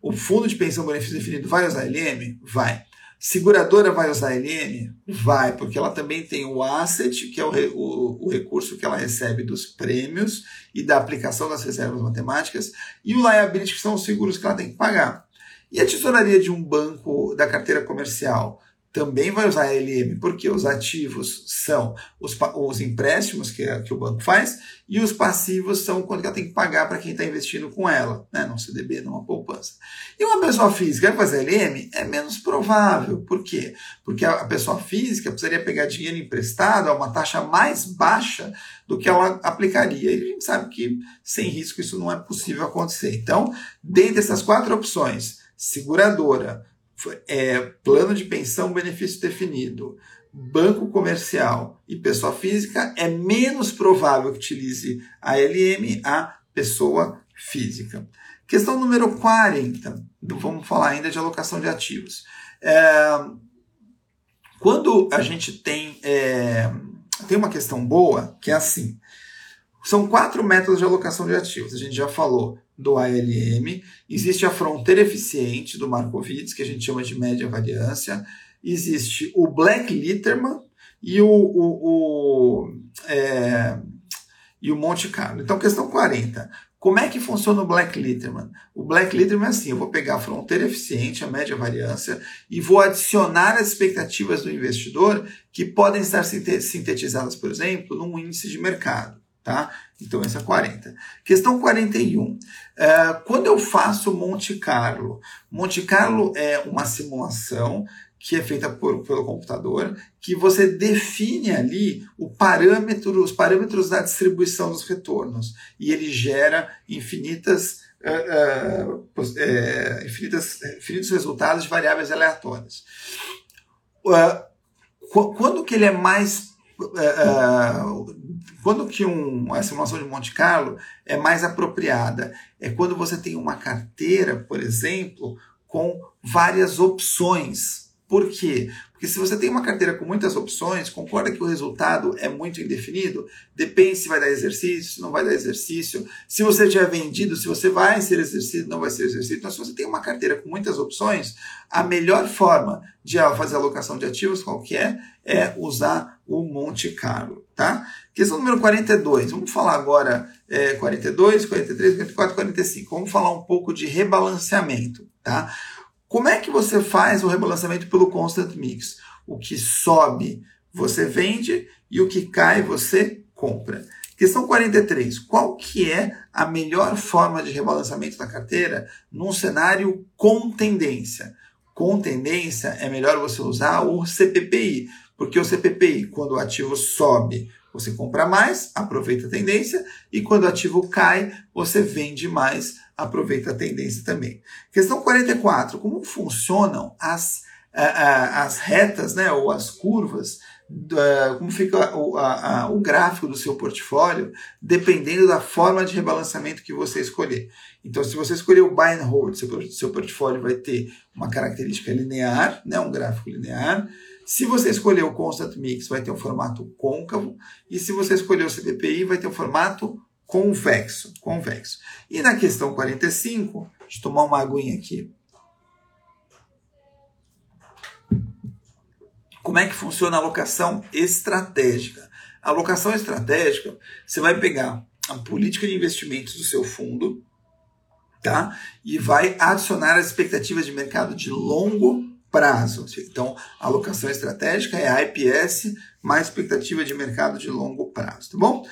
o fundo de pensão benefício definido vai usar ALM? Vai. Seguradora vai usar LN? Vai, porque ela também tem o asset, que é o, o, o, recurso que ela recebe dos prêmios e da aplicação das reservas matemáticas, e o liability, que são os seguros que ela tem que pagar. E a tesouraria de um banco da carteira comercial? Também vai usar a LM, porque os ativos são os, os empréstimos que, que o banco faz e os passivos são quanto ela tem que pagar para quem está investindo com ela, né, num CDB, numa poupança. E uma pessoa física vai fazer LM é menos provável. Por quê? Porque a pessoa física precisaria pegar dinheiro emprestado a uma taxa mais baixa do que ela aplicaria. E a gente sabe que sem risco isso não é possível acontecer. Então, dentre essas quatro opções, seguradora, é, plano de pensão benefício definido, banco comercial e pessoa física, é menos provável que utilize a LM a pessoa física. Questão número 40, vamos falar ainda de alocação de ativos. É, quando a gente tem, é, tem uma questão boa, que é assim, São quatro métodos de alocação de ativos. A gente já falou do ALM, existe a fronteira eficiente do Markowitz, que a gente chama de média variância, existe o Black Litterman e o, o, o é, e o Monte Carlo. Então, questão 40. Como é que funciona o Black Litterman? O Black Litterman é assim: eu vou pegar a fronteira eficiente, a média variância, e vou adicionar as expectativas do investidor que podem estar sintetizadas, por exemplo, num índice de mercado. Tá? Então, essa é 40. Questão 41. Uh, é, quando eu faço Monte Carlo, Monte Carlo é uma simulação que é feita por, pelo computador, que você define ali o parâmetro, os parâmetros da distribuição dos retornos. E ele gera infinitas, uh, uh, uh, infinitas, infinitos resultados de variáveis aleatórias. quando que ele é mais quando que um, a simulação de Monte Carlo é mais apropriada? É quando você tem uma carteira, por exemplo, com várias opções por quê? Porque se você tem uma carteira com muitas opções, concorda que o resultado é muito indefinido? Depende se vai dar exercício, se não vai dar exercício. Se você tiver vendido, se você vai ser exercido, não vai ser exercido. Então, se você tem uma carteira com muitas opções, a melhor forma de fazer alocação de ativos, qual que é? É usar o Monte Carlo, tá? Questão número 42. Vamos falar agora é, 42, 43, 44, 45. Vamos falar um pouco de rebalanceamento, tá? Como é que você faz o rebalanceamento pelo constant mix? O que sobe você vende e o que cai você compra. Questão 43. Qual que é a melhor forma de rebalanceamento da carteira num cenário com tendência? Com tendência é melhor você usar o CPPI, porque o CPPI, quando o ativo sobe, você compra mais, aproveita a tendência, e quando o ativo cai, você vende mais, aproveita a tendência também. Questão 44. Como funcionam as, as retas, né, ou as curvas, como fica o, a, o gráfico do seu portfólio, dependendo da forma de rebalanceamento que você escolher. Então, se você escolher o buy and hold, seu, seu portfólio vai ter uma característica linear, né, um gráfico linear. Se você escolher o Constant Mix, vai ter um formato côncavo. E se você escolher o CDPI, vai ter um formato convexo. convexo. E na questão 45, deixa eu tomar uma aguinha aqui. Como é que funciona a alocação estratégica? A alocação estratégica, você vai pegar a política de investimentos do seu fundo, tá? E vai adicionar as expectativas de mercado de longo prazo. Então, alocação estratégica é a IPS mais expectativa de mercado de longo prazo, tá bom?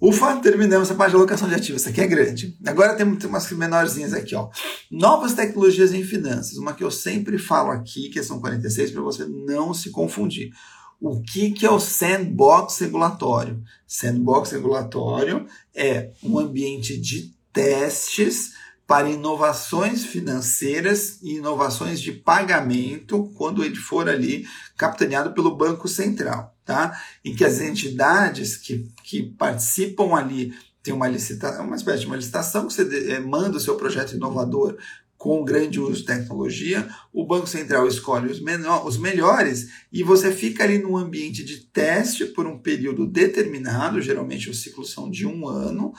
Ufa, terminamos a parte de alocação de ativos. Essa aqui é grande. Agora temos umas menorzinhas aqui, ó. Novas tecnologias em finanças. Uma que eu sempre falo aqui, que são 46, para você não se confundir. O que, que é o sandbox regulatório? Sandbox regulatório é um ambiente de testes para inovações financeiras e inovações de pagamento quando ele for ali capitaneado pelo Banco Central, tá? Em que as entidades que, que participam ali tem uma licitação, uma espécie de uma licitação que você é, manda o seu projeto inovador com grande uso de tecnologia, o Banco Central escolhe os, menor, os melhores e você fica ali num ambiente de teste por um período determinado, geralmente os ciclos são de um ano,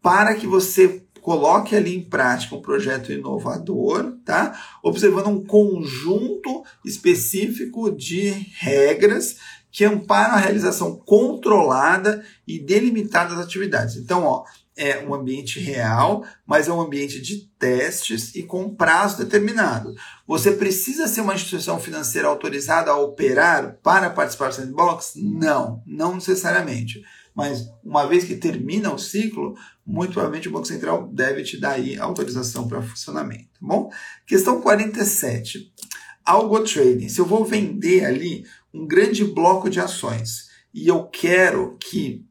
para que você coloque ali em prática um projeto inovador, tá? Observando um conjunto específico de regras que amparam a realização controlada e delimitada das atividades. Então, ó, é um ambiente real, mas é um ambiente de testes e com prazo determinado. Você precisa ser uma instituição financeira autorizada a operar para participar do sandbox? Não, não necessariamente mas uma vez que termina o ciclo, muito provavelmente o Banco Central deve te dar aí autorização para funcionamento, tá bom? Questão 47. Algo trading. Se eu vou vender ali um grande bloco de ações e eu quero que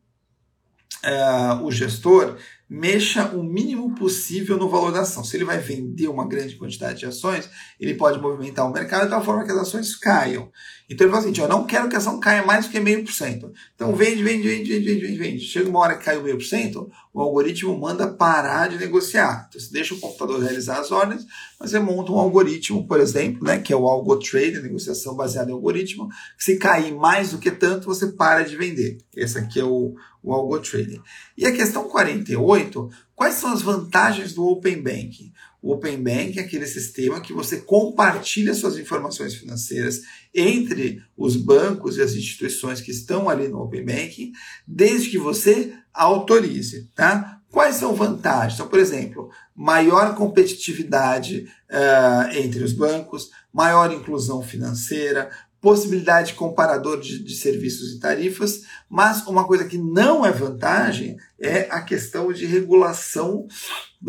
uh, o gestor mexa o mínimo possível no valor da ação. Se ele vai vender uma grande quantidade de ações, ele pode movimentar o mercado de tal forma que as ações caiam. Então ele fala assim, eu não quero que a ação caia mais do que meio por cento. Então vende, vende, vende, vende, vende, vende. Chega uma hora que cai o meio por cento, o algoritmo manda parar de negociar. Então você deixa o computador realizar as ordens, mas você monta um algoritmo, por exemplo, né, que é o algo trade, negociação baseada em algoritmo, que se cair mais do que tanto, você para de vender. Esse aqui é o, o algo trading. E a questão 48, quais são as vantagens do Open Banking? O Open Banking é aquele sistema que você compartilha suas informações financeiras entre os bancos e as instituições que estão ali no Open Banking, desde que você autorize, tá? Quais são vantagens? Então, por exemplo, maior competitividade uh, entre os bancos, maior inclusão financeira, possibilidade de comparador de, de, serviços e tarifas, mas uma coisa que não é vantagem é a questão de regulação,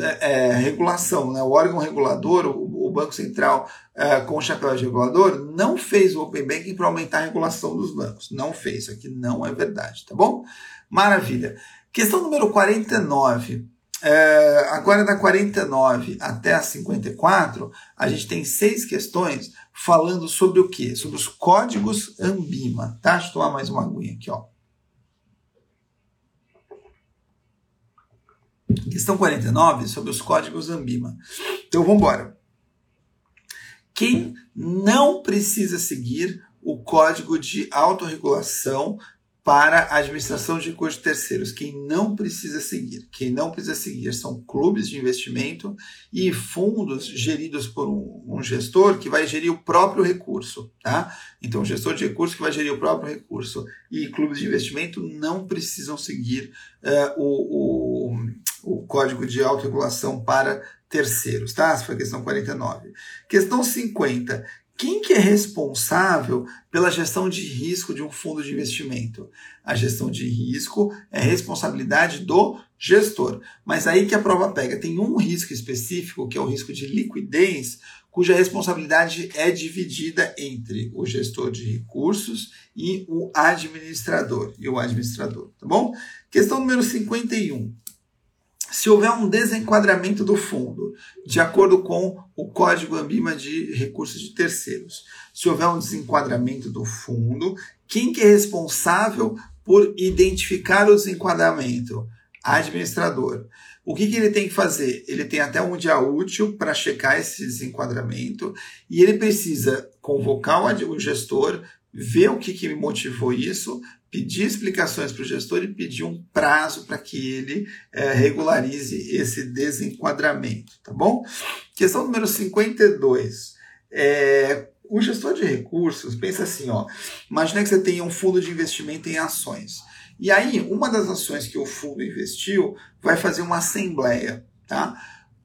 é, é, regulação, né? O órgão regulador, o, o Banco Central é, com o chapéu de regulador, não fez o Open Banking para aumentar a regulação dos bancos. Não fez, isso aqui não é verdade, tá bom? Maravilha. Questão número 49. É, agora da 49 até a 54, a gente tem seis questões falando sobre o quê? Sobre os códigos Ambima. Tá? Deixa eu tomar mais uma aguinha aqui, ó. Questão 49 sobre os códigos Ambima. Então vamos embora. Quem não precisa seguir o código de autorregulação para a administração de recursos terceiros. Quem não precisa seguir, quem não precisa seguir são clubes de investimento e fundos geridos por um, um gestor que vai gerir o próprio recurso, tá? Então, gestor de recursos que vai gerir o próprio recurso e clubes de investimento não precisam seguir uh, o, o, o código de autorregulação para terceiros, tá? Essa foi a questão 49. Questão 50. Quem que é responsável pela gestão de risco de um fundo de investimento? A gestão de risco é responsabilidade do gestor. Mas aí que a prova pega, tem um risco específico, que é o risco de liquidez, cuja responsabilidade é dividida entre o gestor de recursos e o administrador. E o administrador, tá bom? Questão número 51 se houver um desenquadramento do fundo, de acordo com o Código Ambima de Recursos de Terceiros, se houver um desenquadramento do fundo, quem que é responsável por identificar o desenquadramento? Administrador. O que, que ele tem que fazer? Ele tem até um dia útil para checar esse desenquadramento e ele precisa convocar o gestor, ver o que, que motivou isso, pedir explicações para o gestor e pedir um prazo para que ele é, regularize esse desenquadramento, tá bom? Questão número 52. É, o gestor de recursos pensa assim, ó, imagina que você tem um fundo de investimento em ações. E aí, uma das ações que o fundo investiu vai fazer uma assembleia, tá?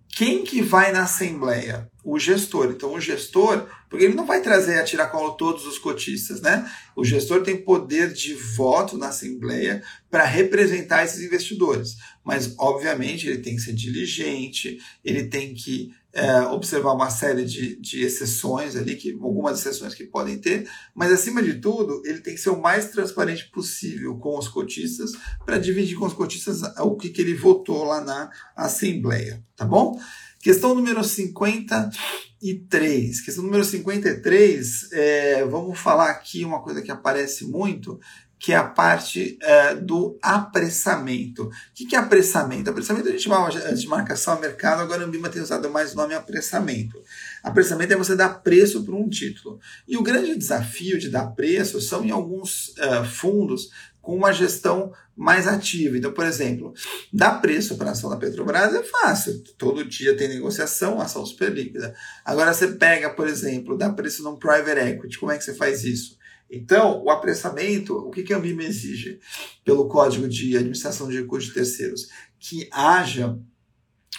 Quem que vai na assembleia? O gestor. Então, o gestor, porque ele não vai trazer a tiracolo todos os cotistas, né? O gestor tem poder de voto na assembleia para representar esses investidores. Mas, obviamente, ele tem que ser diligente, ele tem que é, observar uma série de, de exceções ali, que, algumas exceções que podem ter, mas acima de tudo, ele tem que ser o mais transparente possível com os cotistas para dividir com os cotistas o que, que ele votou lá na Assembleia, tá bom? Questão número 53. Questão número 53, é, vamos falar aqui uma coisa que aparece muito, que é a parte é, do apressamento. O que é apressamento? Apressamento a gente chama de marcação a mercado, agora a Ambima tem usado mais o nome apressamento. Apressamento é você dar preço para um título. E o grande desafio de dar preço são em alguns uh, fundos com uma gestão mais ativa. Então, por exemplo, dar preço para a ação da Petrobras é fácil. Todo dia tem negociação, ação super líquida. Agora você pega, por exemplo, dá preço num private equity. Como é que você faz isso? Então, o apressamento, o que, que a ANBIMA exige pelo Código de Administração de Recursos de Terceiros? Que haja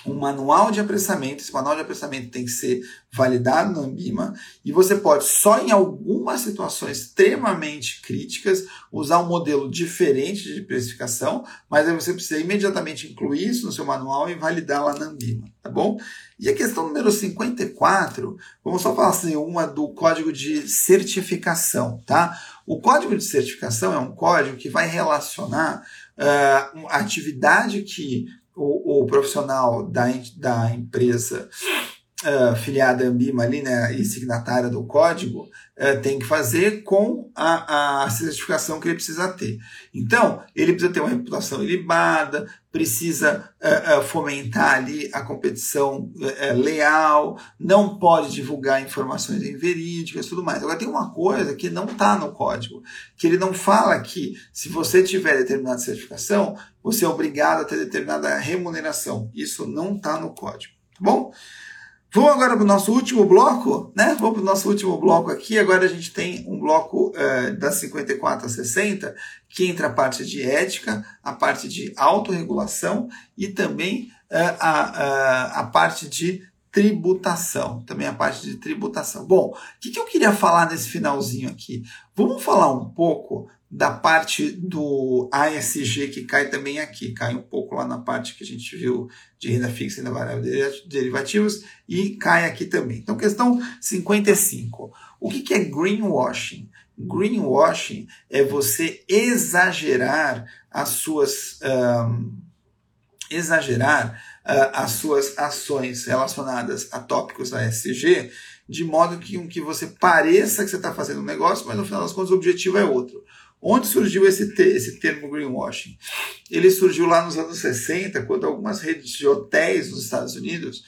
um manual de apressamento. Esse manual de apressamento tem que ser validado na Ambima e você pode, só em algumas situações extremamente críticas, usar um modelo diferente de precificação, mas aí você precisa imediatamente incluir isso no seu manual e validar lá na Ambima, tá bom? E a questão número 54, vamos só falar assim, uma do código de certificação, tá? O código de certificação é um código que vai relacionar uh, a atividade que o, o profissional da, da empresa uh, filiada Ambima ali, né, e signatária do código, uh, tem que fazer com a, a certificação que ele precisa ter. Então, ele precisa ter uma reputação ilibada, precisa uh, fomentar ali a competição leal, não pode divulgar informações inverídicas tudo mais. Agora, tem uma coisa que não está no código, que ele não fala que se você tiver determinada certificação, você é obrigado a ter determinada remuneração. Isso não está no código. Tá bom? Vamos agora para o nosso último bloco, né? Vamos para o nosso último bloco aqui. Agora a gente tem um bloco uh, das 54 a 60, que entra a parte de ética, a parte de autorregulação e também uh, a, uh, a parte de tributação. Também a parte de tributação. Bom, o que, que eu queria falar nesse finalzinho aqui? Vamos falar um pouco da parte do ASG que cai também aqui, cai um pouco lá na parte que a gente viu de renda fixa e renda variável derivativos e cai aqui também. Então, questão 55. O que, que é greenwashing? Greenwashing é você exagerar as suas um, exagerar uh, as suas ações relacionadas a tópicos da ESG de modo que, que você pareça que você está fazendo um negócio, mas no final das contas o objetivo é outro. Onde surgiu esse, te esse termo greenwashing? Ele surgiu lá nos anos 60, quando algumas redes de hotéis nos Estados Unidos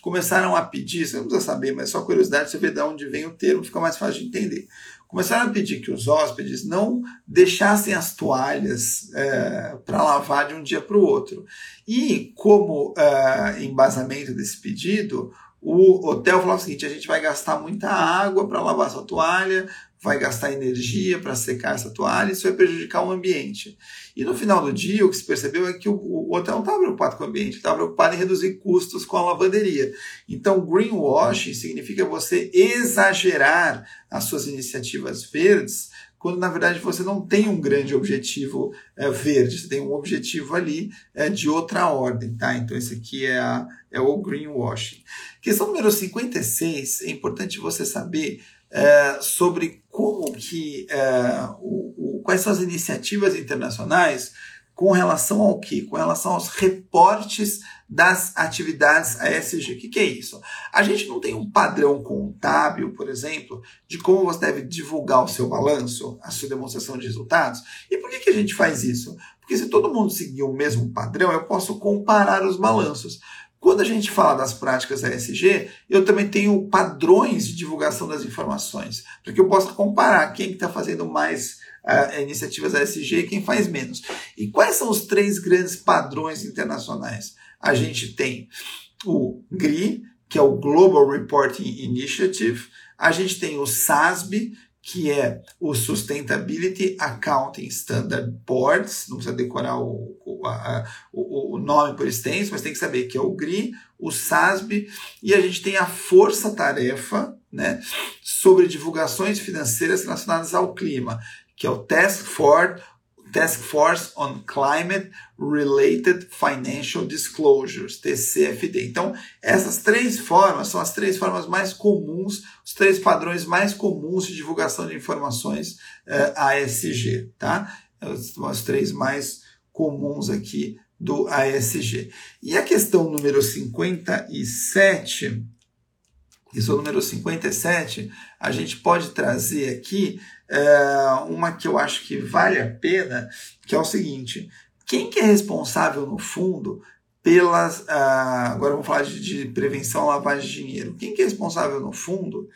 começaram a pedir, você não precisa saber, mas só curiosidade, você vê de onde vem o termo, fica mais fácil de entender. Começaram a pedir que os hóspedes não deixassem as toalhas é, para lavar de um dia para o outro. E, como é, embasamento desse pedido, o hotel falou o seguinte: a gente vai gastar muita água para lavar sua toalha, vai gastar energia para secar essa toalha, isso vai prejudicar o ambiente. E no final do dia, o que se percebeu é que o, o hotel não estava preocupado com o ambiente, estava preocupado em reduzir custos com a lavanderia. Então, greenwashing significa você exagerar as suas iniciativas verdes, quando na verdade você não tem um grande objetivo é, verde, você tem um objetivo ali é, de outra ordem, tá? Então, esse aqui é, a, é o greenwashing. Questão número 56, é importante você saber é, sobre como que o, o, quais são as iniciativas internacionais com relação ao que? Com relação aos reportes das atividades ASG. O que, que, é isso? A gente não tem um padrão contábil, por exemplo, de como você deve divulgar o seu balanço, a sua demonstração de resultados. E por que, que a gente faz isso? Porque se todo mundo seguir o mesmo padrão, eu posso comparar os balanços. Quando a gente fala das práticas ESG, eu também tenho padrões de divulgação das informações, para que eu possa comparar quem está fazendo mais uh, iniciativas ESG e quem faz menos. E quais são os três grandes padrões internacionais? A gente tem o GRI, que é o Global Reporting Initiative, a gente tem o SASB, que é o Sustainability Accounting Standard Boards, não precisa decorar o, o, a, o, o, nome por extenso, mas tem que saber que é o GRI, o SASB, e a gente tem a força-tarefa né, sobre divulgações financeiras relacionadas ao clima, que é o Task Force Task Force on Climate Related Financial Disclosures, TCFD. Então, essas três formas são as três formas mais comuns, os três padrões mais comuns de divulgação de informações eh, ASG, tá? São as três mais comuns aqui do ASG. E a questão número 57, questão número 57, a gente pode trazer aqui é, uma que eu acho que vale a pena, que é o seguinte: quem que é responsável no fundo pelas. Uh, agora vamos falar de, de prevenção lavagem de dinheiro. Quem que é responsável no fundo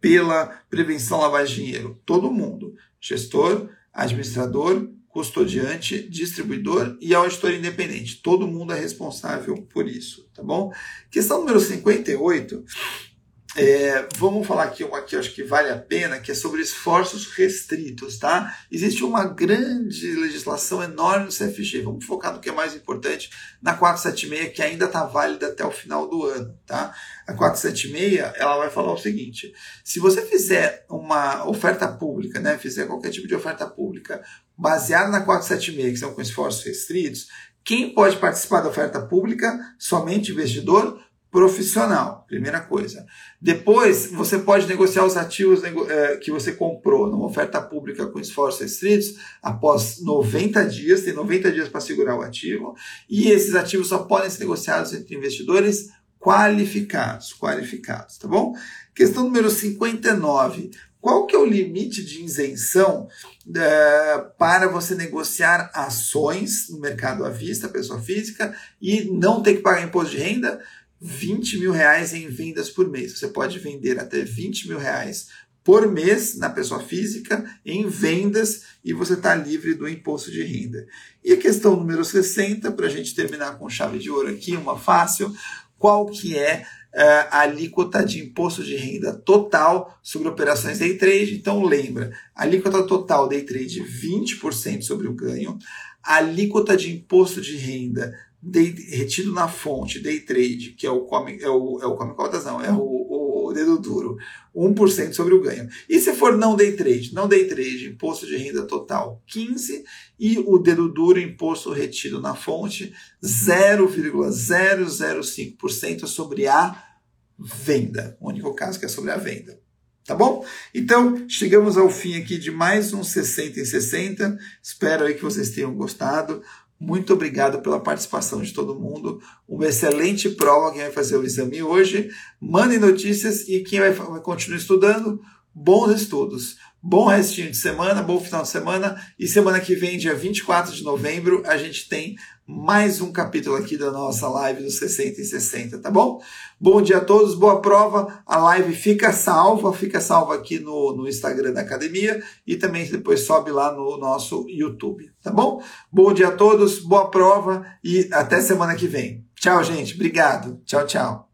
pela prevenção lavagem de dinheiro? Todo mundo: gestor, administrador, custodiante, distribuidor e auditor independente. Todo mundo é responsável por isso, tá bom? Questão número 58 é, vamos falar aqui uma que eu acho que vale a pena, que é sobre esforços restritos, tá? Existe uma grande legislação enorme no CFG. Vamos focar no que é mais importante na 476, que ainda está válida até o final do ano, tá? A 476, ela vai falar o seguinte: se você fizer uma oferta pública, né, fizer qualquer tipo de oferta pública baseada na 476, que são com esforços restritos, quem pode participar da oferta pública? Somente investidor profissional, primeira coisa. Depois, você pode negociar os ativos é, que você comprou numa oferta pública com esforços restritos após 90 dias, tem 90 dias para segurar o ativo, e esses ativos só podem ser negociados entre investidores qualificados, qualificados, tá bom? Questão número 59. Qual que é o limite de isenção é, para você negociar ações no mercado à vista, pessoa física, e não ter que pagar imposto de renda? 20 mil reais em vendas por mês. Você pode vender até 20 mil reais por mês na pessoa física em vendas e você está livre do imposto de renda. E a questão número 60, para a gente terminar com chave de ouro aqui, uma fácil, qual que é uh, a alíquota de imposto de renda total sobre operações day trade? Então lembra, alíquota total day trade 20% sobre o ganho, alíquota de imposto de renda day, retido na fonte, day trade, que é o come, é o, é o cotas, não, é o, o dedo duro, 1% sobre o ganho. E se for não day trade? Não day trade, imposto de renda total 15% e o dedo duro, imposto retido na fonte 0,005% sobre a venda. O único caso que é sobre a venda. Tá bom? Então, chegamos ao fim aqui de mais um 60 em 60. Espero aí que vocês tenham gostado. Muito obrigado pela participação de todo mundo. Uma excelente prova quem vai fazer o exame hoje. Mandem notícias e quem vai, vai continuar estudando, bons estudos. Bom restinho de semana, bom final de semana. E semana que vem, dia 24 de novembro, a gente tem mais um capítulo aqui da nossa live dos 60 e 60, tá bom? Bom dia a todos, boa prova. A live fica salva, fica salva aqui no, no Instagram da academia e também depois sobe lá no nosso YouTube, tá bom? Bom dia a todos, boa prova e até semana que vem. Tchau, gente. Obrigado. Tchau, tchau.